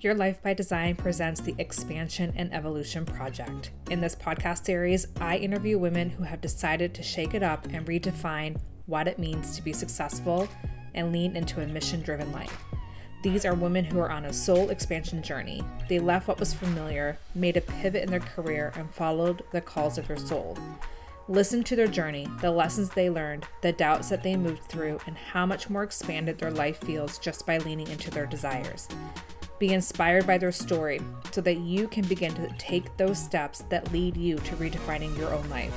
Your Life by Design presents the Expansion and Evolution Project. In this podcast series, I interview women who have decided to shake it up and redefine what it means to be successful and lean into a mission driven life. These are women who are on a soul expansion journey. They left what was familiar, made a pivot in their career, and followed the calls of their soul. Listen to their journey, the lessons they learned, the doubts that they moved through, and how much more expanded their life feels just by leaning into their desires. Be inspired by their story so that you can begin to take those steps that lead you to redefining your own life.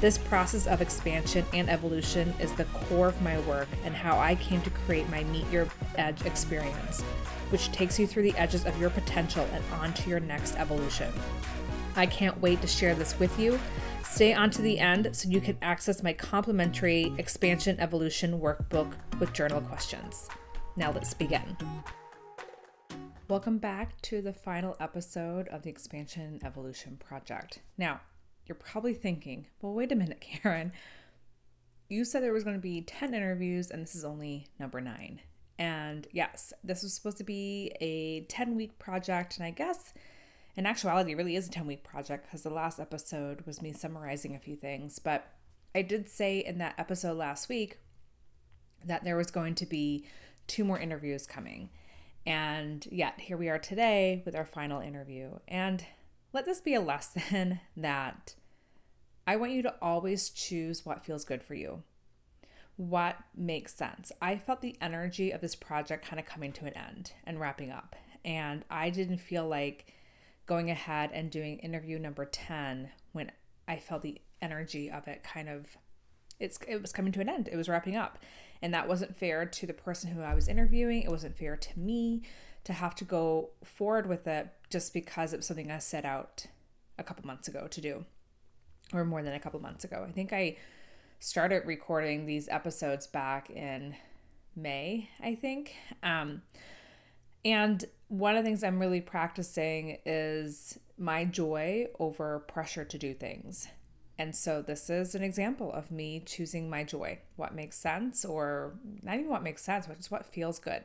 This process of expansion and evolution is the core of my work and how I came to create my Meet Your Edge experience, which takes you through the edges of your potential and onto your next evolution. I can't wait to share this with you. Stay on to the end so you can access my complimentary Expansion Evolution workbook with journal questions. Now let's begin. Welcome back to the final episode of the Expansion Evolution Project. Now, you're probably thinking, well, wait a minute, Karen. You said there was going to be 10 interviews, and this is only number nine. And yes, this was supposed to be a 10 week project. And I guess in actuality, it really is a 10 week project because the last episode was me summarizing a few things. But I did say in that episode last week that there was going to be two more interviews coming. And yet, here we are today with our final interview. And let this be a lesson that I want you to always choose what feels good for you, what makes sense. I felt the energy of this project kind of coming to an end and wrapping up. And I didn't feel like going ahead and doing interview number 10 when I felt the energy of it kind of it's it was coming to an end. It was wrapping up. And that wasn't fair to the person who I was interviewing. It wasn't fair to me to have to go forward with it just because it was something I set out a couple months ago to do, or more than a couple months ago. I think I started recording these episodes back in May, I think. Um, and one of the things I'm really practicing is my joy over pressure to do things. And so this is an example of me choosing my joy, what makes sense, or not even what makes sense, but just what feels good.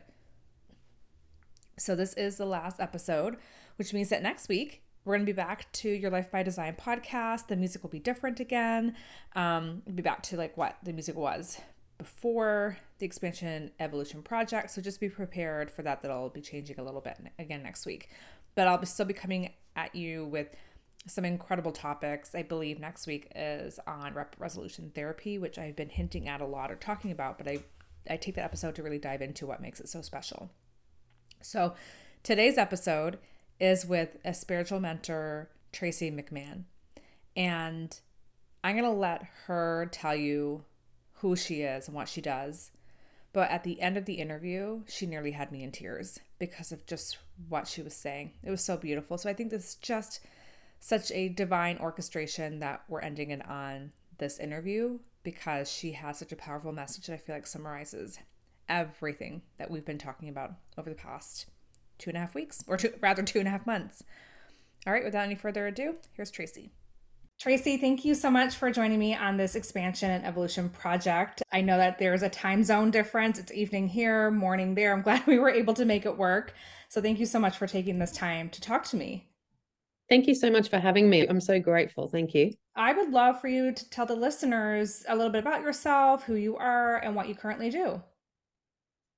So this is the last episode, which means that next week we're going to be back to your Life by Design podcast. The music will be different again. Um, we'll be back to like what the music was before the expansion evolution project. So just be prepared for that. That'll be changing a little bit again next week. But I'll still be coming at you with some incredible topics. I believe next week is on rapid resolution therapy, which I've been hinting at a lot or talking about, but I, I take that episode to really dive into what makes it so special. So today's episode is with a spiritual mentor, Tracy McMahon. And I'm going to let her tell you who she is and what she does. But at the end of the interview, she nearly had me in tears because of just what she was saying. It was so beautiful. So I think this is just such a divine orchestration that we're ending it on this interview because she has such a powerful message that I feel like summarizes everything that we've been talking about over the past two and a half weeks, or two, rather, two and a half months. All right, without any further ado, here's Tracy. Tracy, thank you so much for joining me on this expansion and evolution project. I know that there's a time zone difference. It's evening here, morning there. I'm glad we were able to make it work. So, thank you so much for taking this time to talk to me. Thank you so much for having me. I'm so grateful. Thank you. I would love for you to tell the listeners a little bit about yourself, who you are, and what you currently do.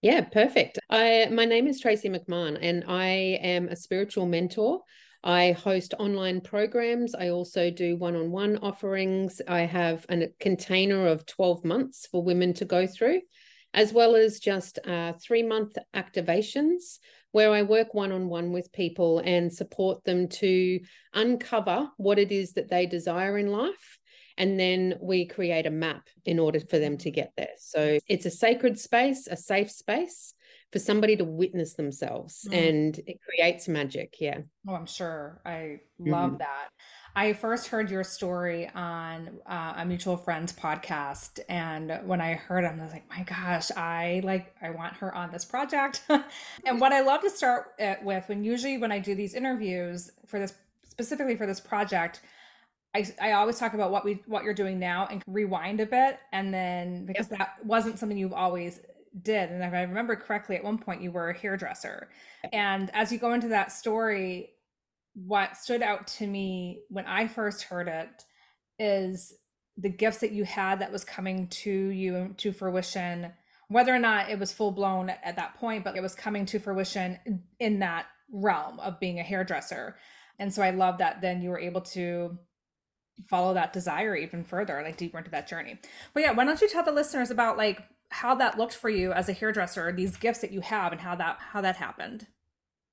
Yeah, perfect. I my name is Tracy McMahon and I am a spiritual mentor. I host online programs. I also do one-on-one offerings. I have a container of 12 months for women to go through, as well as just uh, three-month activations where I work one on one with people and support them to uncover what it is that they desire in life. And then we create a map in order for them to get there. So it's a sacred space, a safe space for somebody to witness themselves mm. and it creates magic. Yeah. Oh, I'm sure. I love mm-hmm. that. I first heard your story on uh, a mutual friend's podcast, and when I heard him, I was like, "My gosh, I like, I want her on this project." and what I love to start with, when usually when I do these interviews for this specifically for this project, I, I always talk about what we what you're doing now and rewind a bit, and then because that wasn't something you've always did. And if I remember correctly, at one point you were a hairdresser. And as you go into that story, what stood out to me when I first heard it is the gifts that you had that was coming to you to fruition, whether or not it was full blown at that point, but it was coming to fruition in that realm of being a hairdresser. And so I love that then you were able to follow that desire even further, like deeper into that journey. But yeah, why don't you tell the listeners about like how that looked for you as a hairdresser, these gifts that you have and how that how that happened?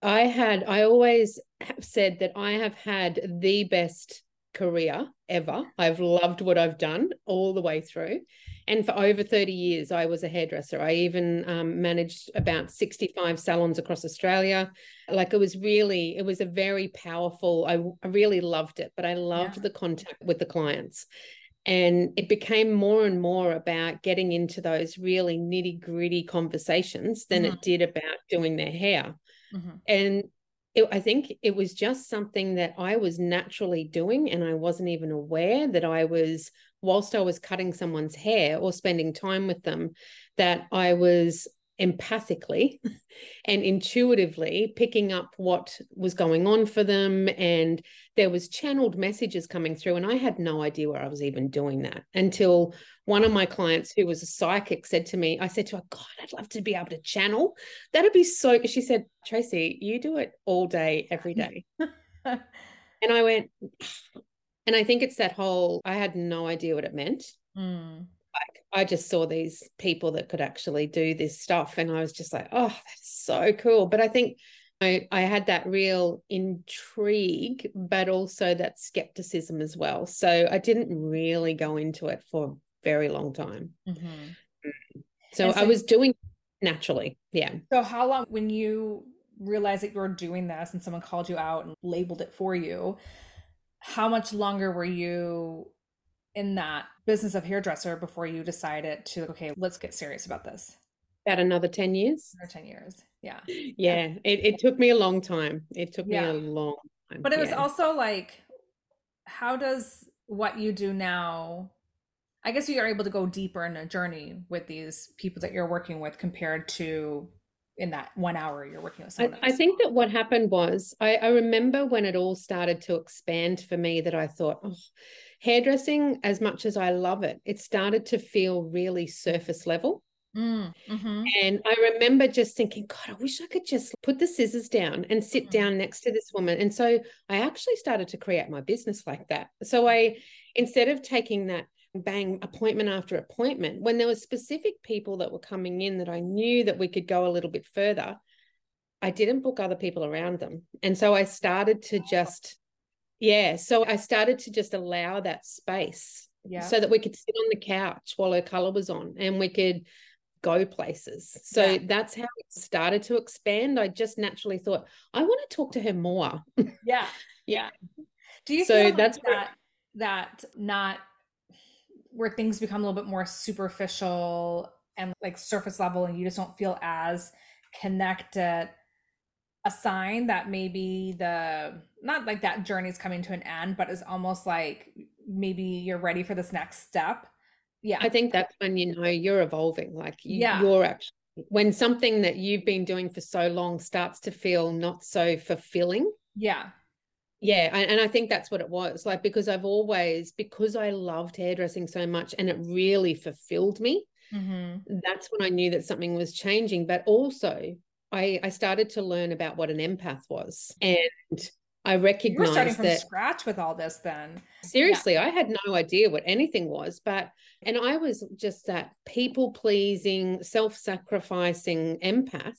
I had I always said that I have had the best career ever. I've loved what I've done all the way through. And for over 30 years, I was a hairdresser. I even um, managed about 65 salons across Australia. Like it was really, it was a very powerful, I, I really loved it, but I loved yeah. the contact with the clients. And it became more and more about getting into those really nitty gritty conversations than mm-hmm. it did about doing their hair. Mm-hmm. And it, I think it was just something that I was naturally doing, and I wasn't even aware that I was, whilst I was cutting someone's hair or spending time with them, that I was empathically and intuitively picking up what was going on for them. And there was channeled messages coming through and i had no idea where i was even doing that until one of my clients who was a psychic said to me i said to her god i'd love to be able to channel. That'd be so she said tracy you do it all day every day. And i went and i think it's that whole i had no idea what it meant. Mm like I just saw these people that could actually do this stuff and I was just like, oh, that's so cool. But I think I, I had that real intrigue, but also that skepticism as well. So I didn't really go into it for a very long time. Mm-hmm. So, so I was doing naturally. Yeah. So how long when you realized that you were doing this and someone called you out and labeled it for you, how much longer were you in that business of hairdresser before you decided to okay let's get serious about this. About another 10 years? Or 10 years yeah. Yeah, yeah. It, it took me a long time. It took yeah. me a long time but it was also like how does what you do now i guess you are able to go deeper in a journey with these people that you're working with compared to in that one hour you're working with someone I, I, think that what happened was I, I remember when it all started to expand for me that I thought, oh, hairdressing, as much as I love it, it started to feel really surface level. Mm, mm-hmm. And I remember just thinking, God, I wish I could just put the scissors down and sit mm-hmm. down next to this woman. And so I actually started to create my business like that. So I, instead of taking that bang appointment after appointment, when there were specific people that were coming in that I knew that we could go a little bit further, I didn't book other people around them. And so I started to just yeah. So I started to just allow that space yeah. so that we could sit on the couch while her color was on and we could go places. So yeah. that's how it started to expand. I just naturally thought, I want to talk to her more. Yeah. yeah. Do you so that's that that not where things become a little bit more superficial and like surface level and you just don't feel as connected a sign that maybe the not like that journey is coming to an end, but it's almost like maybe you're ready for this next step. Yeah. I think that's when you know you're evolving. Like you, yeah. you're actually when something that you've been doing for so long starts to feel not so fulfilling. Yeah. Yeah. And, and I think that's what it was. Like because I've always, because I loved hairdressing so much and it really fulfilled me. Mm-hmm. That's when I knew that something was changing. But also, I, I started to learn about what an empath was. And I recognized You're starting from that, scratch with all this then. Seriously, yeah. I had no idea what anything was, but and I was just that people pleasing, self sacrificing empath.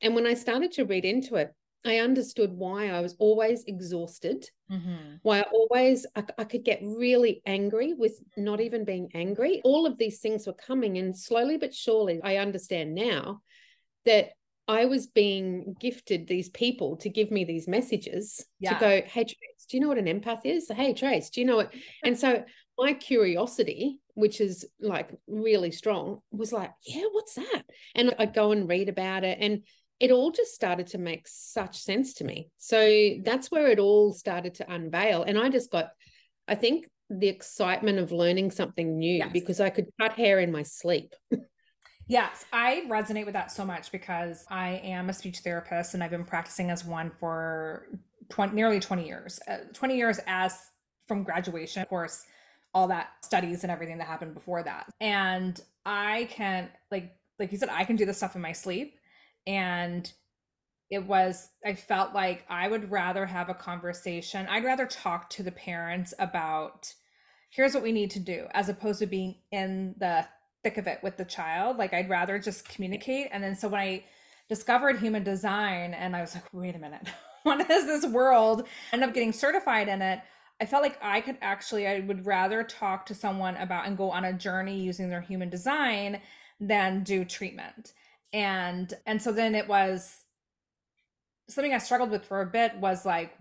And when I started to read into it, I understood why I was always exhausted, mm-hmm. why I always I, I, could get really angry with not even being angry. All of these things were coming, and slowly but surely, I understand now that I was being gifted these people to give me these messages yeah. to go, hey, Trace, do you know what an empath is? Hey, Trace, do you know what? And so my curiosity, which is like really strong, was like, yeah, what's that? And I'd go and read about it. And it all just started to make such sense to me. So that's where it all started to unveil. And I just got, I think, the excitement of learning something new yes. because I could cut hair in my sleep. Yes, I resonate with that so much because I am a speech therapist and I've been practicing as one for 20, nearly 20 years. Uh, 20 years as from graduation, of course, all that studies and everything that happened before that. And I can like like you said I can do this stuff in my sleep and it was i felt like i would rather have a conversation i'd rather talk to the parents about here's what we need to do as opposed to being in the thick of it with the child. Like i'd rather just communicate. And then so when i discovered human design and i was like wait a minute. What is this world? End up getting certified in it. I felt like i could actually i would rather talk to someone about and go on a journey using their human design than do treatment. And and so then it was something I struggled with for a bit was like,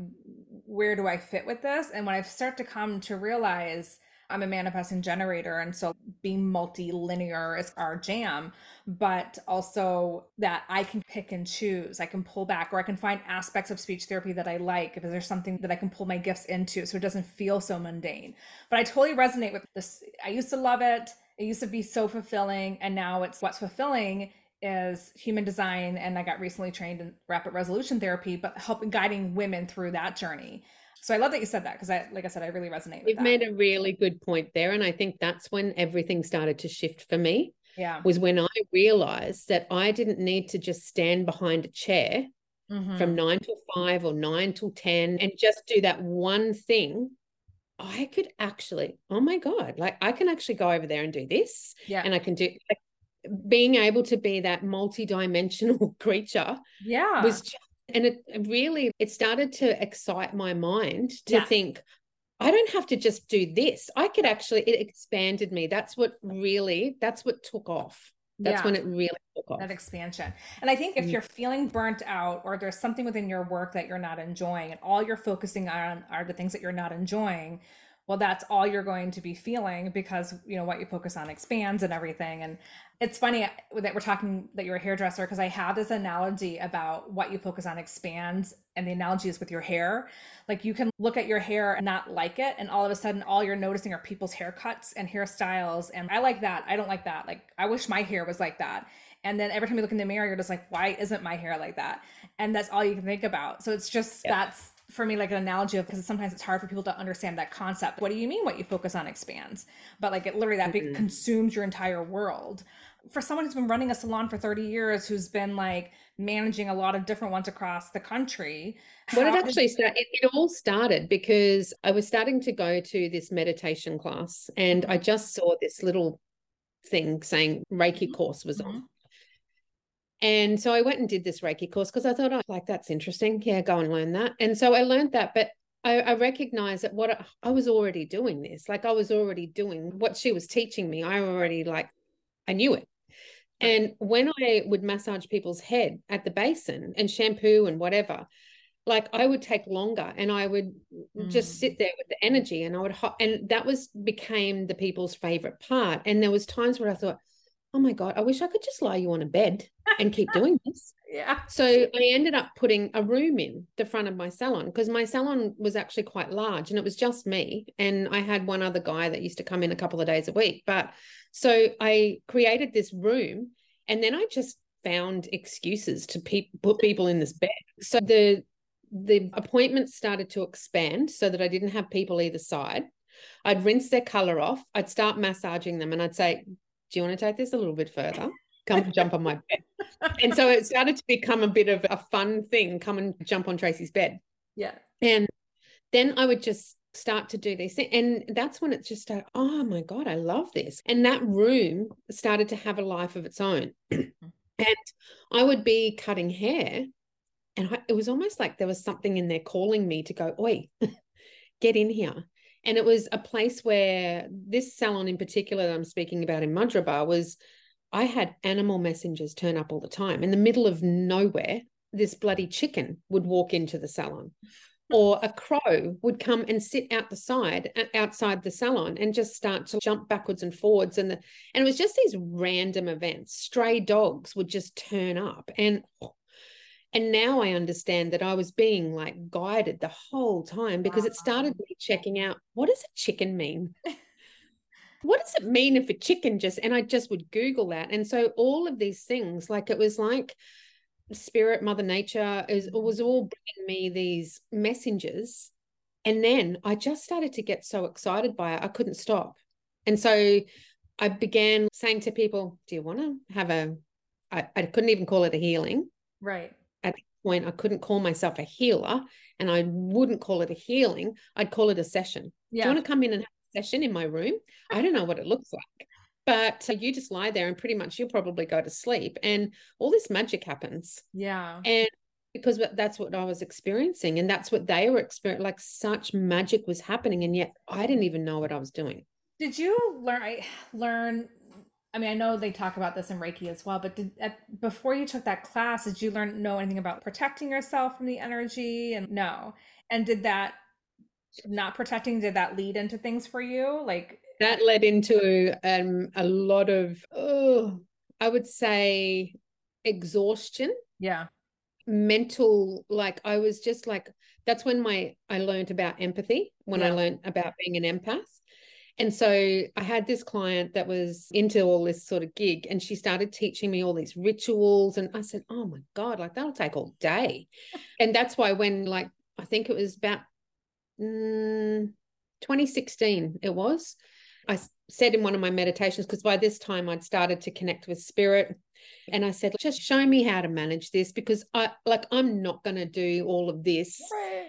where do I fit with this? And when I start to come to realize I'm a manifesting generator, and so being multi-linear is our jam, but also that I can pick and choose. I can pull back, or I can find aspects of speech therapy that I like if there's something that I can pull my gifts into so it doesn't feel so mundane. But I totally resonate with this. I used to love it. It used to be so fulfilling, and now it's what's fulfilling is human design and I got recently trained in rapid resolution therapy, but helping guiding women through that journey. So I love that you said that because I like I said, I really resonate with You've made a really good point there. And I think that's when everything started to shift for me. Yeah. Was when I realized that I didn't need to just stand behind a chair mm-hmm. from nine till five or nine till 10 and just do that one thing I could actually, oh my God, like I can actually go over there and do this. Yeah. And I can do like being able to be that multi-dimensional creature yeah was just, and it really it started to excite my mind to yeah. think I don't have to just do this. I could actually, it expanded me. That's what really, that's what took off. That's yeah. when it really took off. That expansion. And I think if mm. you're feeling burnt out or there's something within your work that you're not enjoying and all you're focusing on are the things that you're not enjoying, well that's all you're going to be feeling because you know what you focus on expands and everything. And it's funny that we're talking that you're a hairdresser because i have this analogy about what you focus on expands and the analogy is with your hair. Like you can look at your hair and not like it and all of a sudden all you're noticing are people's haircuts and hairstyles. And i like that. I don't like that. Like i wish my hair was like that. And then every time you look in the mirror you're just like why isn't my hair like that? And that's all you can think about. So it's just yeah. that's for me like an analogy of because sometimes it's hard for people to understand that concept. What do you mean what you focus on expands? But like it literally that mm-hmm. consumes your entire world. For someone who's been running a salon for 30 years, who's been like managing a lot of different ones across the country. What it actually start, it, it all started because I was starting to go to this meditation class and I just saw this little thing saying Reiki mm-hmm. course was on. And so I went and did this Reiki course because I thought, oh, like that's interesting. Yeah, go and learn that. And so I learned that, but I, I recognized that what I, I was already doing this, like I was already doing what she was teaching me. I already like, I knew it. And when I would massage people's head at the basin and shampoo and whatever, like I would take longer and I would mm. just sit there with the energy and I would, ho- and that was became the people's favorite part. And there was times where I thought, oh my God, I wish I could just lie you on a bed and keep doing this. yeah. So I ended up putting a room in the front of my salon because my salon was actually quite large and it was just me. And I had one other guy that used to come in a couple of days a week. But so I created this room and then I just found excuses to pe- put people in this bed. So the the appointments started to expand so that I didn't have people either side. I'd rinse their color off. I'd start massaging them and I'd say, do you want to take this a little bit further? Come jump on my bed. And so it started to become a bit of a fun thing. Come and jump on Tracy's bed. Yeah. And then I would just start to do these things. And that's when it just started, oh my God, I love this. And that room started to have a life of its own. and I would be cutting hair. And I, it was almost like there was something in there calling me to go, oi, get in here. And it was a place where this salon in particular that I'm speaking about in Mudgeeraba was I had animal messengers turn up all the time. In the middle of nowhere, this bloody chicken would walk into the salon. Or a crow would come and sit out the side outside the salon and just start to jump backwards and forwards. And the, and it was just these random events. Stray dogs would just turn up. And and now I understand that I was being like guided the whole time because wow. it started me checking out what does a chicken mean? what does it mean if a chicken just and I just would Google that. And so all of these things, like it was like spirit, mother nature is was all mm-hmm. bringing me these messengers. And then I just started to get so excited by it, I couldn't stop. And so I began saying to people, Do you want to have a I, I couldn't even call it a healing. Right. Point, I couldn't call myself a healer and I wouldn't call it a healing. I'd call it a session. Yeah. Do you want to come in and have a session in my room? I don't know what it looks like. But you just lie there and pretty much you'll probably go to sleep and all this magic happens. Yeah. And because that's what I was experiencing and that's what they were experiencing. Like such magic was happening. And yet I didn't even know what I was doing. Did you learn learn I mean, I know they talk about this in Reiki as well, but did at, before you took that class, did you learn know anything about protecting yourself from the energy? And no, and did that not protecting did that lead into things for you? Like that led into um, a lot of, oh, I would say, exhaustion. Yeah, mental. Like I was just like that's when my I learned about empathy when yeah. I learned about being an empath and so I had this client that was into all this sort of gig, and she started teaching me all these rituals. And I said, Oh my God, like that'll take all day. and that's why, when like I think it was about mm, 2016, it was, I said in one of my meditations, because by this time I'd started to connect with spirit. And I said, just show me how to manage this because I like I'm not going to do all of this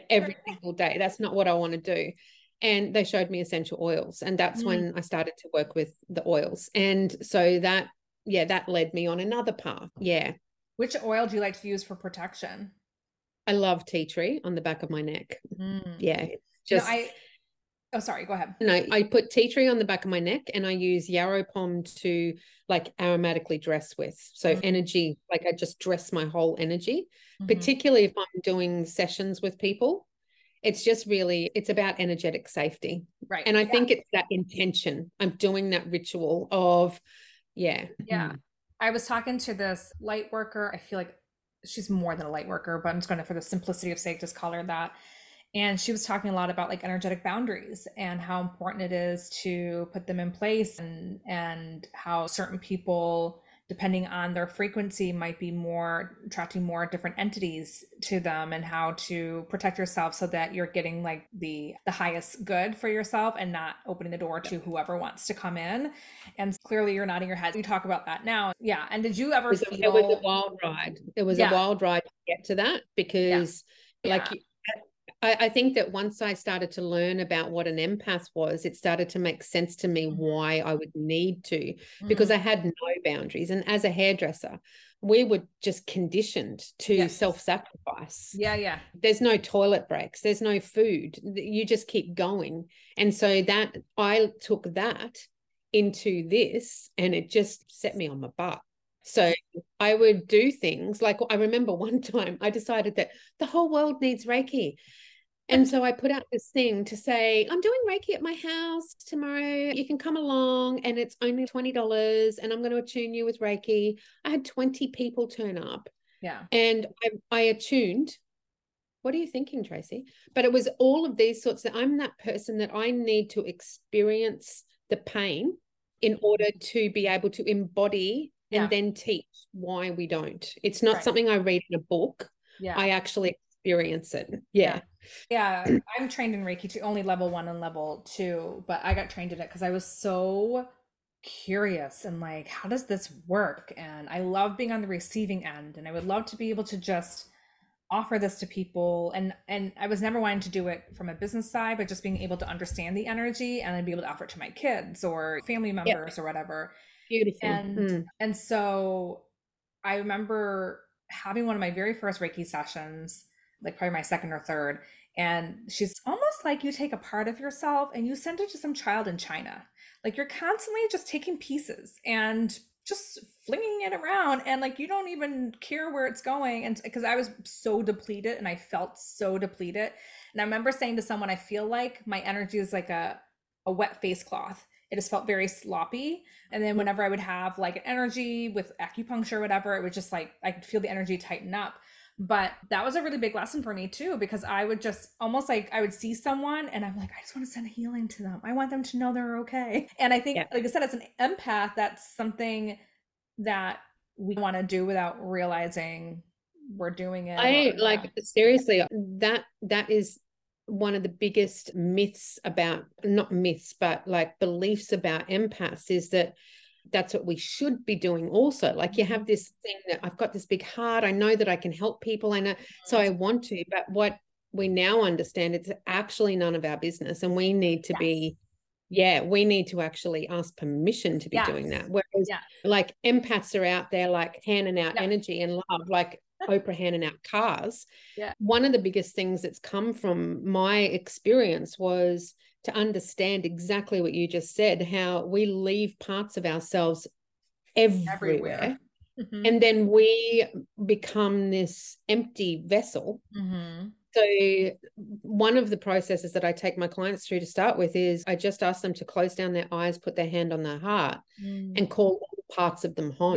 every single day. That's not what I want to do and they showed me essential oils and that's mm. when i started to work with the oils and so that yeah that led me on another path yeah which oil do you like to use for protection i love tea tree on the back of my neck mm. yeah just no, i oh sorry go ahead no i put tea tree on the back of my neck and i use yarrow pom to like aromatically dress with so mm. energy like i just dress my whole energy mm-hmm. particularly if i'm doing sessions with people it's just really it's about energetic safety. Right. And i yeah. think it's that intention i'm doing that ritual of yeah. Yeah. Mm. i was talking to this light worker. I feel like she's more than a light worker but i'm just going to for the simplicity of sake just call her that. And she was talking a lot about like energetic boundaries and how important it is to put them in place and and how certain people depending on their frequency might be more attracting more different entities to them and how to protect yourself so that you're getting like the the highest good for yourself and not opening the door to whoever wants to come in and clearly you're nodding your head you talk about that now yeah and did you ever it was, feel... it was a wild ride it was yeah. a wild ride to get to that because yeah. like yeah. I, I, think that once I started to learn about what an empath was, it started to make sense to me mm-hmm. why I would need to, mm-hmm. because I had no boundaries. And as a hairdresser, we were just conditioned to yes. self-sacrifice. Yeah, yeah. There's no toilet breaks, there's no food. You just keep going. And so that I took that into this and it just set me on my butt. So I would do things like I remember one time I decided that the whole world needs Reiki. And so I put out this thing to say, I'm doing Reiki at my house tomorrow. You can come along and it's only $20 and I'm going to attune you with Reiki. I had 20 people turn up. Yeah. And I, I attuned. What are you thinking, Tracy? But it was all of these sorts that I'm that person that I need to experience the pain in order to be able to embody yeah. and then teach why we don't. It's not right. something I read in a book. Yeah. I actually experience it. Yeah. Yeah. yeah. I'm trained in Reiki to only level one and level two, but I got trained in it because I was so curious and like, how does this work? And I love being on the receiving end and I would love to be able to just offer this to people and and I was never wanting to do it from a business side but just being able to understand the energy and then be able to offer it to my kids or family members or whatever Beautiful. And mm. and so I remember having one of my very first Reiki sessions, like probably my second or third, and she's almost like you take a part of yourself and you send it to some child in China. Like you're constantly just taking pieces and just flinging it around and like you don't even care where it's going and because I was so depleted and I felt so depleted. And I remember saying to someone I feel like my energy is like a a wet face cloth it just felt very sloppy. And then mm-hmm. whenever I would have like an energy with acupuncture or whatever, it was just like I could feel the energy tighten up. But that was a really big lesson for me too, because I would just almost like I would see someone and I'm like, I just want to send healing to them. I want them to know they're okay. And I think, yeah. like I said, as an empath, that's something that we want to do without realizing we're doing it. I or, like yeah. seriously, that that is one of the biggest myths about not myths, but like beliefs about empaths is that that's what we should be doing also like you have this thing that i've got this big heart i know that i can help people i know so mm-hmm. i want to but what we now understand it's actually none of our business and we need to yes. be yeah we need to actually ask permission to be yes. doing that whereas like empaths are out there like handing out energy and love like Oprah handing out cars. Yeah. One of the biggest things that's come from my experience was to understand exactly what you just said how we leave parts of ourselves everywhere, everywhere. Mm-hmm. and then we become this empty vessel mm-hmm. so one of the processes that i take my clients through to start with is i just ask them to close down their eyes put their hand on their heart mm. and call parts of them home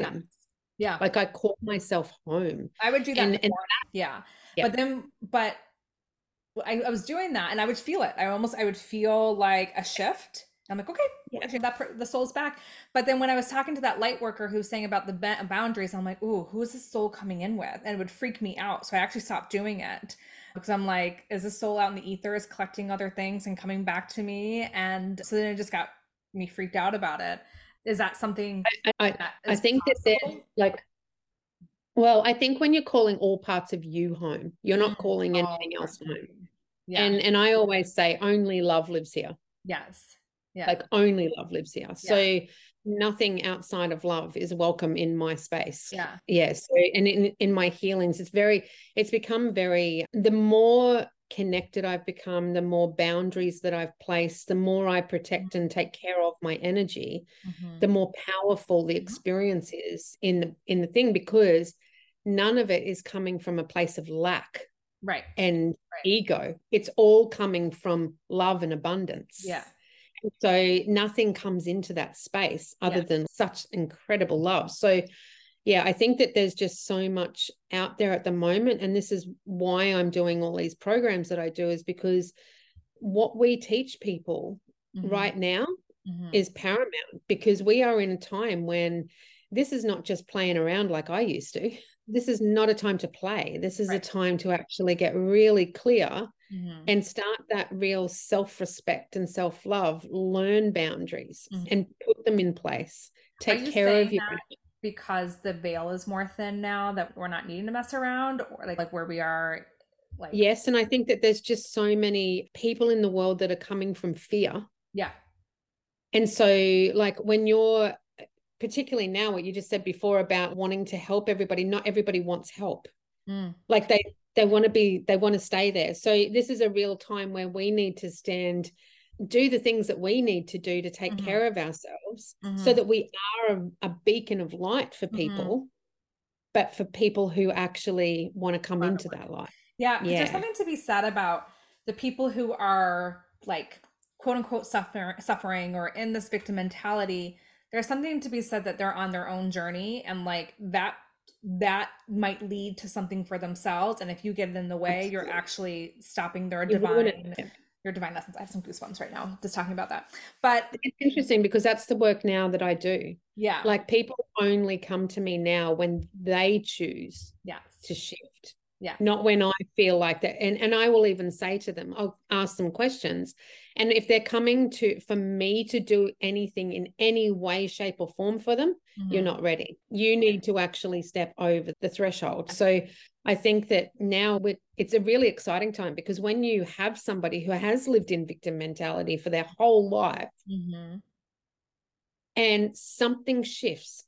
yeah. yeah. like i call myself home i would do that and, and yeah. yeah but then but I, I, was doing that and I would feel it. I almost I would feel like a shift. I'm like, okay, yeah. that the soul's back. But then when I was talking to that light worker who's saying about the boundaries, I'm like, ooh, who is this soul coming in with? And it would freak me out. So I actually stopped doing it because I'm like, is this soul out in the ether is collecting other things and coming back to me? And so then it just got me freaked out about it. Is that something? I, I, I think possible? that there's like well, I think when you're calling all parts of you home, you're not mm-hmm. calling anything oh, else home. Yeah. And and I always say only love lives here. Yes. Yeah. Like only love lives here. Yeah. So nothing outside of love is welcome in my space. Yeah. Yeah. So and in in my healings, it's very it's become very the more connected I've become, the more boundaries that I've placed, the more I protect and take care of my energy, mm-hmm. the more powerful the mm-hmm. experience is in the in the thing because none of it is coming from a place of lack right and right. ego it's all coming from love and abundance yeah so nothing comes into that space other yeah. than such incredible love so yeah i think that there's just so much out there at the moment and this is why i'm doing all these programs that i do is because what we teach people mm-hmm. right now mm-hmm. is paramount because we are in a time when this is not just playing around like i used to this is not a time to play. This is right. a time to actually get really clear mm-hmm. and start that real self respect and self love, learn boundaries mm-hmm. and put them in place. Take care of you. Because the veil is more thin now that we're not needing to mess around or like, like where we are like Yes, and I think that there's just so many people in the world that are coming from fear. Yeah. And so like when you're particularly now what you just said before about wanting to help everybody not everybody wants help mm. like they they want to be they want to stay there so this is a real time where we need to stand do the things that we need to do to take mm-hmm. care of ourselves mm-hmm. so that we are a, a, beacon of light for mm-hmm. people mm-hmm. but for people who actually want to come into that light yeah, yeah. there's something to be said about the people who are like quote unquote suffer, suffering or in this victim mentality there's something to be said that they're on their own journey and like that that might lead to something for themselves. And if you get in the way you're actually stopping their divine your divine lessons i have some goosebumps right now just talking about that. But it's interesting because that's the work now that i do. Yeah. Like people only come to me now when they choose yes. to shift yeah not when i feel like that and and i will even say to them i'll ask them questions and if they're coming to for me to do anything in any way shape or form for them mm-hmm. you're not ready you need to actually step over the threshold so i think that now we're it's a really exciting time because when you have somebody who has lived in victim mentality for their whole life mm-hmm. and something shifts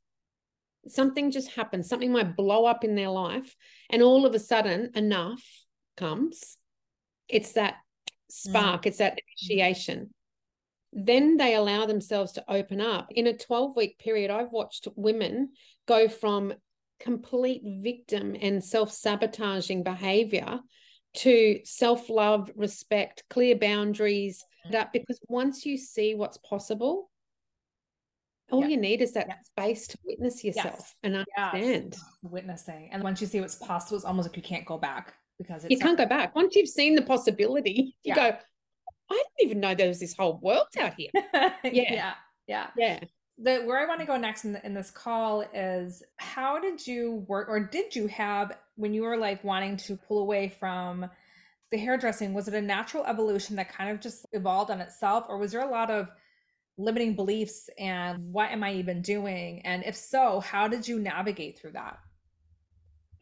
something just happens something might blow up in their life and all of a sudden enough comes it's that spark, mm. it's that initiation. Then they allow themselves to open up. In a 12 week period, I've watched women go from complete victim and self sabotaging behavior to self love, respect, clear boundaries. Mm. That because once you see what's possible, all Yeah. you need is that Yeah. space to witness yourself and understand. Yes. Witnessing. And once you see what's possible, it's almost like you can't go back because it's You can't go back. Once you've seen the possibility, you Yeah. go, I didn't even know there was this whole world out here. yeah. Yeah. yeah. Yeah. Yeah. the where I want to go next in, the, in this call is how did you work or did you have when you were like wanting to pull away from the hairdressing was it a natural evolution that kind of just evolved on itself or was there a lot of limiting beliefs and what am I even doing and if so how did you navigate through that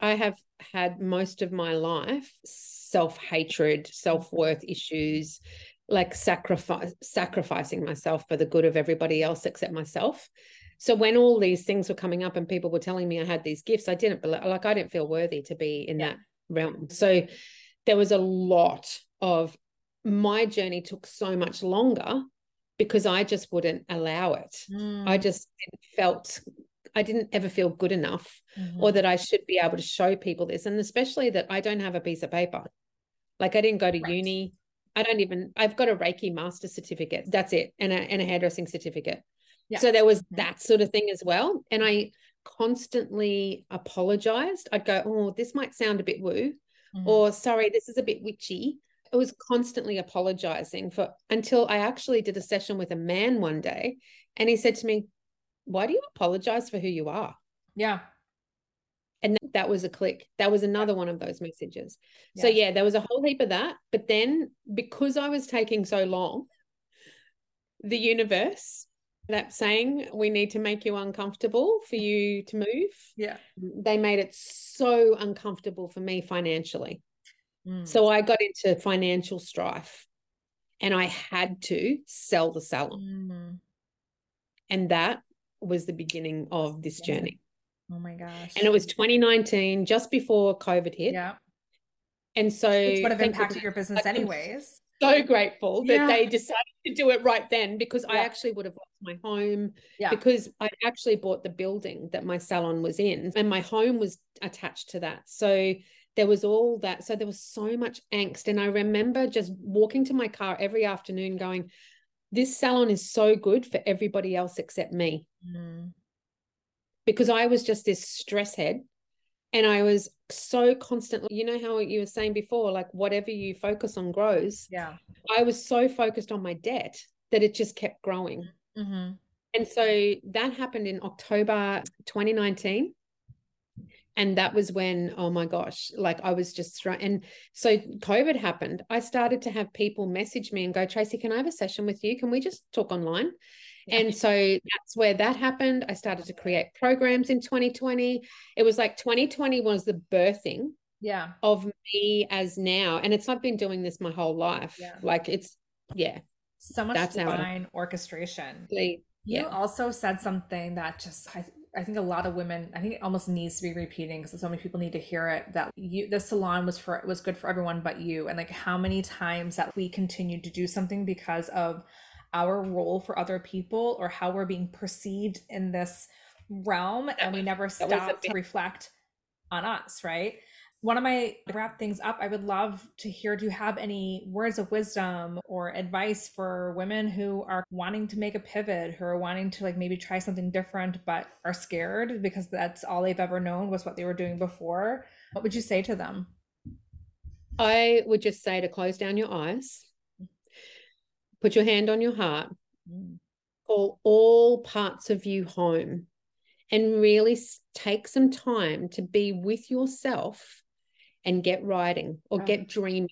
I have had most of my life self hatred, self worth issues, like sacrifice, sacrificing myself for the good of everybody else except myself. So when all these things were coming up and people were telling me I had these gifts, I didn't believe, like I didn't feel worthy to be in Yeah. that realm. So there was a lot of my journey took so much longer because I just wouldn't allow it. I Mm, just felt I didn't ever feel good enough mhm. or that I should be able to show people this. And especially that I don't have a piece of paper. Like I didn't go to Right. uni. I don't even, I've got a Reiki master certificate. That's it. And a, and a hairdressing certificate. Yeah. So there was Mhm. that sort of thing as well. And I constantly apologized. I'd go, oh, this might sound a bit woo, Mhm. or sorry, this is a bit witchy. I was constantly apologizing for until I actually did a session with a man one day. And he said to me, why do you apologize for who you are? yeah. And th- that was a click. That was another one of those messages. So yeah there was a whole heap of that but then because i was taking so long the universe that saying we need to make you uncomfortable for you to move yeah. they made it so uncomfortable for me financially Mm. so i got into financial strife and i had to sell the salon Mm. and that was the beginning of this Yeah. journey oh my gosh and it was 2019 just before covid hit yeah and so which would have impacted your business I'm anyways so grateful that Yeah. they decided to do it right then because I actually would have lost my home Yeah. because I actually bought the building that my salon was in and my home was attached to that. So there was all that. So there was so much angst. And I remember just walking to my car every afternoon going, this salon is so good for everybody else except me Mm. because I was just this stress head. And I was so constantly, you know, how you were saying before, like whatever you focus on grows. yeah I was so focused on my debt that it just kept growing. Mhm. And so that happened in October 2019. And that was when, oh my gosh, like I was just thrown. And so COVID happened. I started to have people message me and go, Tracy, can I have a session with you? Can we just talk online? Yeah. And so that's where that happened. I started to create programs in 2020. It was like 2020 was the birthing yeah of me as now. And it's, I've been doing this my whole life. Yeah. Like it's, yeah. so much That's divine orchestration really- You also said something that just I, I think a lot of women I think it almost needs to be repeating because so many people need to hear it that you the salon was for was good for everyone but you. And like how many times that we continue to do something because of our role for other people or how we're being perceived in this realm and we never was stop to reflect on us right one of my wrap things up i would love to hear do you have any words of wisdom or advice for women who are wanting to make a pivot who are wanting to like maybe try something different but are scared because that's all they've ever known was what they were doing before? What would you say to them? I would just say to close down your eyes, put your hand on your heart, mm. call all parts of you home, and really take some time to be with yourself and get writing or get dreaming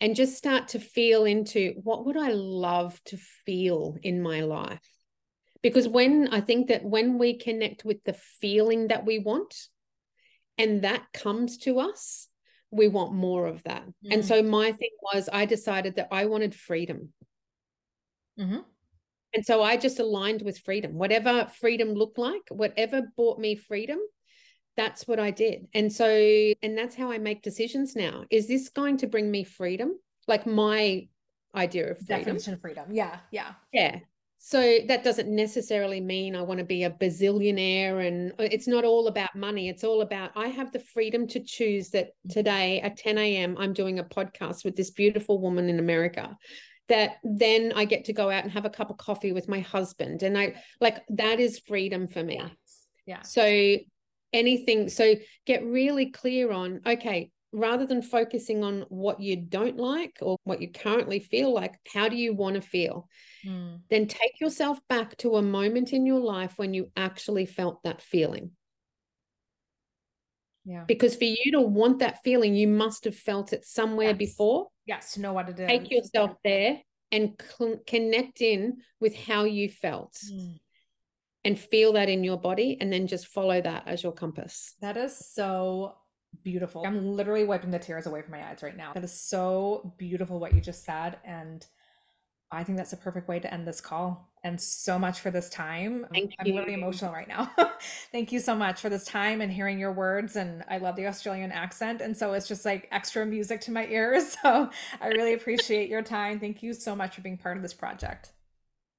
and just start to feel into what would I love to feel in my life. Because when I think that when we connect with the feeling that we want and that comes to us, we want more of that. And Mm. so my thing was, I decided that I wanted freedom. Mhm. And so I just aligned with freedom. Whatever freedom looked like, whatever brought me freedom, that's what I did. And so, and that's how I make decisions now. Is this going to bring me freedom? Like my idea of freedom. definition of freedom yeah yeah Yeah. So that doesn't necessarily mean I want to be a bazillionaire and uh, it's not all about money. It's all about I have the freedom to choose that today at 10 a.m. I'm doing a podcast with this beautiful woman in America. that then I get to go out and have a cup of coffee with my husband. And I like that is freedom for me. Yes. Yeah. So anything, so get really clear on, okay, rather than focusing on what you don't like or what you currently feel like, how do you want to feel? Mm. Then take yourself back to a moment in your life when you actually felt that feeling. Yeah. Because for you to want that feeling, you must have felt it somewhere yes. before. Yes, to know what it is. Take yourself there and cl- connect in with how you felt. Mm and feel that in your body and then just follow that as your compass. That is so beautiful. I'm literally wiping the tears away from my eyes right now. That is so beautiful what you just said. And I think that's a perfect way to end this call. And so much for this time. Thank I'm you. really emotional right now. Thank you so much for this time and hearing your words. And I love the Australian accent. And so it's just like extra music to my ears. So I really appreciate your time. Thank you so much for being part of this project.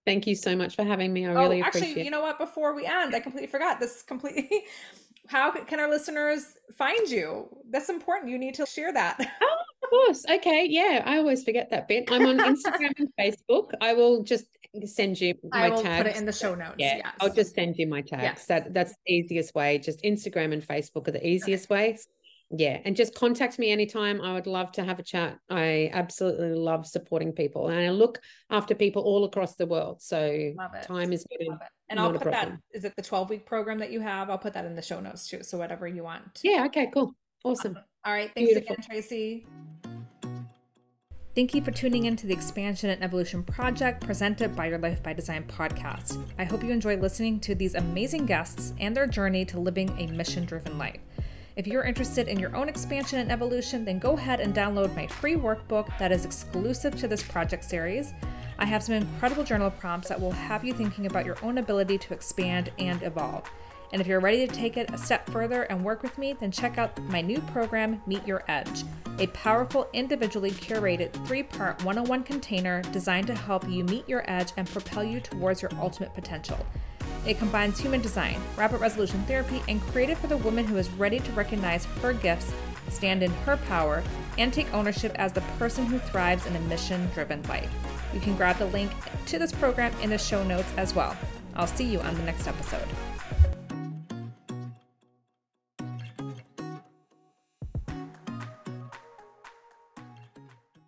Thank you so much for having me. I oh, really actually, appreciate Actually, you know what? Before we end, I completely forgot this completely. How can our listeners find you? That's important. You need to share that. Oh, of course. Okay. Yeah. I always forget that bit. I'm on Instagram and Facebook. I will just send you my I will tags. put it in the show notes. Yeah. Yes. I'll just send you my tags. Yes. That that's the easiest way. Just Instagram and Facebook are the easiest okay. ways yeah and just contact me anytime. I would love to have a chat. I absolutely love supporting people and i look after people all across the world so time is good. and i'll put that is it the 12 week program that you have? I'll put that in the show notes too so whatever you want yeah okay cool. Awesome, awesome. all right thanks Beautiful. again tracy. Thank you for tuning in to the Expansion and Evolution Project presented by Your Life by Design podcast. I hope you enjoy listening to these amazing guests and their journey to living a mission driven life. If you're interested in your own expansion and evolution, then go ahead and download my free workbook that is exclusive to this project series. I have some incredible journal prompts that will have you thinking about your own ability to expand and evolve. And if you're ready to take it a step further and work with me, then check out my new program, Meet Your Edge, a powerful, individually curated three part one on one container designed to help you meet your edge and propel you towards your ultimate potential. It combines human design, rapid resolution therapy, and created for the woman who is ready to recognize her gifts, stand in her power, and take ownership as the person who thrives in a mission driven life. You can grab the link to this program in the show notes as well. I'll see you on the next episode.